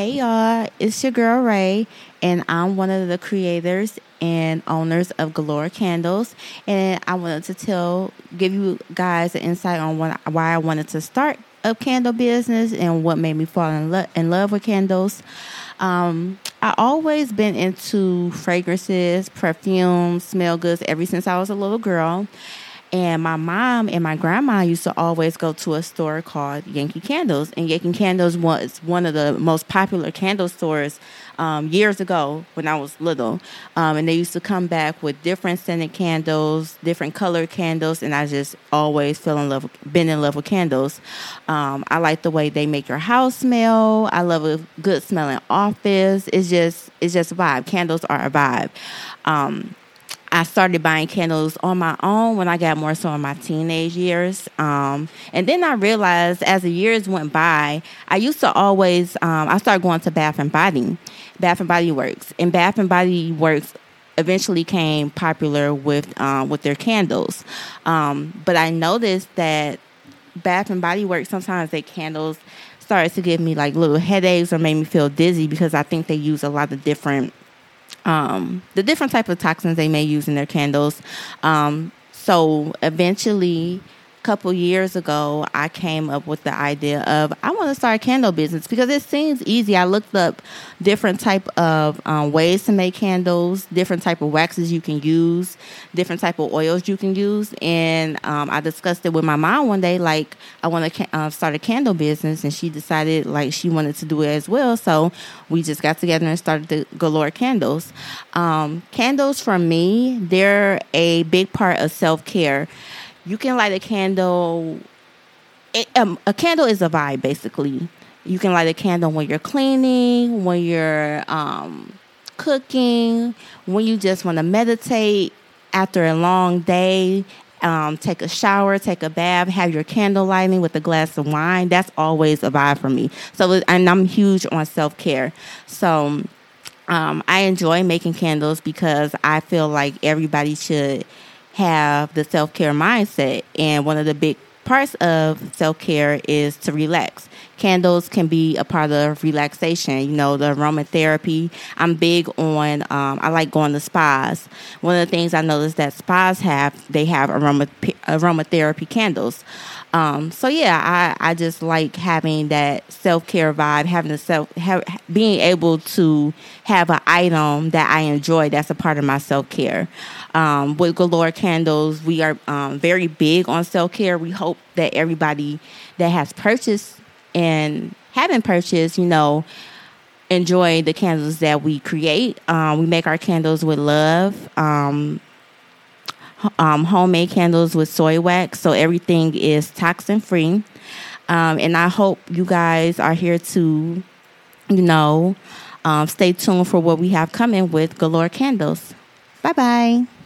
Hey y'all, it's your girl Rae, and I'm one of the creators and owners of Galore Candles. And I wanted to tell, give you guys an insight on what, why I wanted to start a candle business and what made me fall in, lo- in love with candles. Um, I always been into fragrances, perfumes, smell goods ever since I was a little girl. And my mom and my grandma used to always go to a store called Yankee Candles. And Yankee Candles was one of the most popular candle stores um, years ago when I was little. Um, and they used to come back with different scented candles, different colored candles. And I just always fell in love, been in love with candles. Um, I like the way they make your house smell. I love a good smelling office. It's just, it's just a vibe. Candles are a vibe. I started buying candles on my own when I got more so in my teenage years. Um, and then I realized as the years went by, I used to always, um, I started going to Bath and Body, Bath and Body Works. And Bath and Body Works eventually came popular with, um, with their candles. Um, but I noticed that Bath and Body Works, sometimes their candles started to give me like little headaches or made me feel dizzy because I think they use a lot of different um, the different type of toxins they may use in their candles. Um, so eventually, couple years ago, I came up with the idea of I want to start a candle business because it seems easy. I looked up different type of um, ways to make candles, different type of waxes you can use, different type of oils you can use, and um, I discussed it with my mom one day. Like I want to uh, start a candle business, and she decided like she wanted to do it as well. So we just got together and started the Galore Candles. Um, candles for me, they're a big part of self care you can light a candle. It, um, a candle is a vibe, basically. You can light a candle when you're cleaning, when you're um, cooking, when you just want to meditate after a long day. Um, take a shower, take a bath, have your candle lighting with a glass of wine. That's always a vibe for me. So, and I'm huge on self care. So, um, I enjoy making candles because I feel like everybody should have the self care mindset. And one of the big parts of self care is to relax. Candles can be a part of relaxation. You know, the aromatherapy. I'm big on. Um, I like going to spas. One of the things I noticed that spas have, they have aroma aromatherapy candles. Um, so yeah, I, I just like having that self care vibe, having the self, have, being able to have an item that I enjoy. That's a part of my self care. Um, with Galore Candles, we are um, very big on self care. We hope that everybody that has purchased and haven't purchased, you know, enjoy the candles that we create. Um, we make our candles with love. Um, um, homemade candles with soy wax, so everything is toxin free. Um, and I hope you guys are here to, you know, um, stay tuned for what we have coming with Galore Candles. Bye bye.